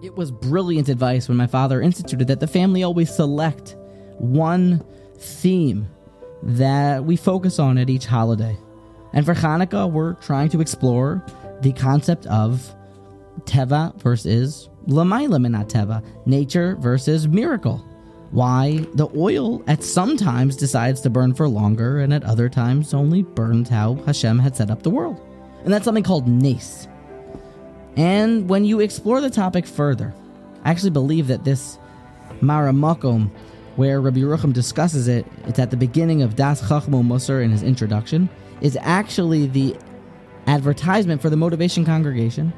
It was brilliant advice when my father instituted that the family always select one theme that we focus on at each holiday. And for Hanukkah, we're trying to explore the concept of Teva versus Lamaila min hateva, nature versus miracle. Why the oil at some times decides to burn for longer and at other times only burns how Hashem had set up the world. And that's something called Nace. And when you explore the topic further, I actually believe that this Mara Maramakom, where Rabbi Yerucham discusses it, it's at the beginning of Das Chachmo Musar in his introduction, is actually the advertisement for the Motivation Congregation.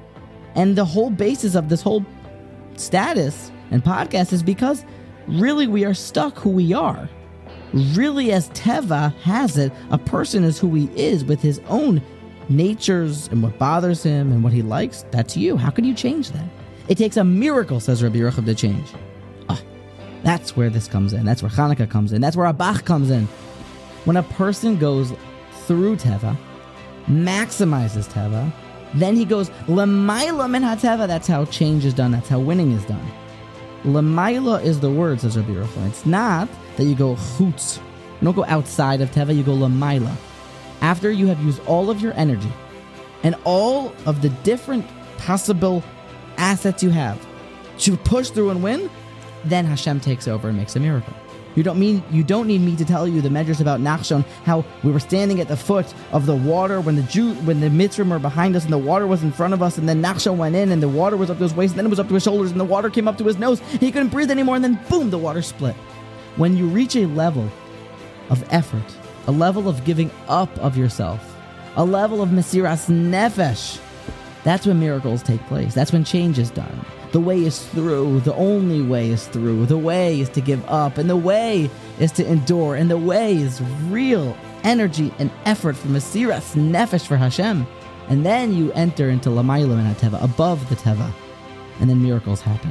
And the whole basis of this whole status and podcast is because really we are stuck who we are. Really, as Teva has it, a person is who he is with his own natures and what bothers him and what he likes. That's you. How can you change that? It takes a miracle, says Rabbi Yerucham, to change. Oh, that's where this comes in. That's where Hanukkah comes in. That's where Abach comes in. When a person goes through Teva, maximizes Teva, then he goes Lamaila min hateva. That's how change is done. That's how winning is done. Lamaila is the word, says Rabbi Yerucham. It's not that you go chutz. You don't go outside of Teva, you go Lamaila. After you have used all of your energy and all of the different possible assets you have to push through and win, then Hashem takes over and makes a miracle. You don't mean you don't need me to tell you the measures about Nachshon, how we were standing at the foot of the water when the Jew when the Mitzrim were behind us and the water was in front of us, and then Nachshon went in and the water was up to his waist, and then it was up to his shoulders, and the water came up to his nose. He couldn't breathe anymore, and then boom, the water split. When you reach a level of effort, a level of giving up of yourself, a level of Mesiras Nefesh, that's when miracles take place. That's when change is done. The way is through. The only way is through. The way is to give up, and the way is to endure, and the way is real energy and effort for Mesiras Nefesh for Hashem. And then you enter into Lamayla and Teva, above the Teva, and then miracles happen.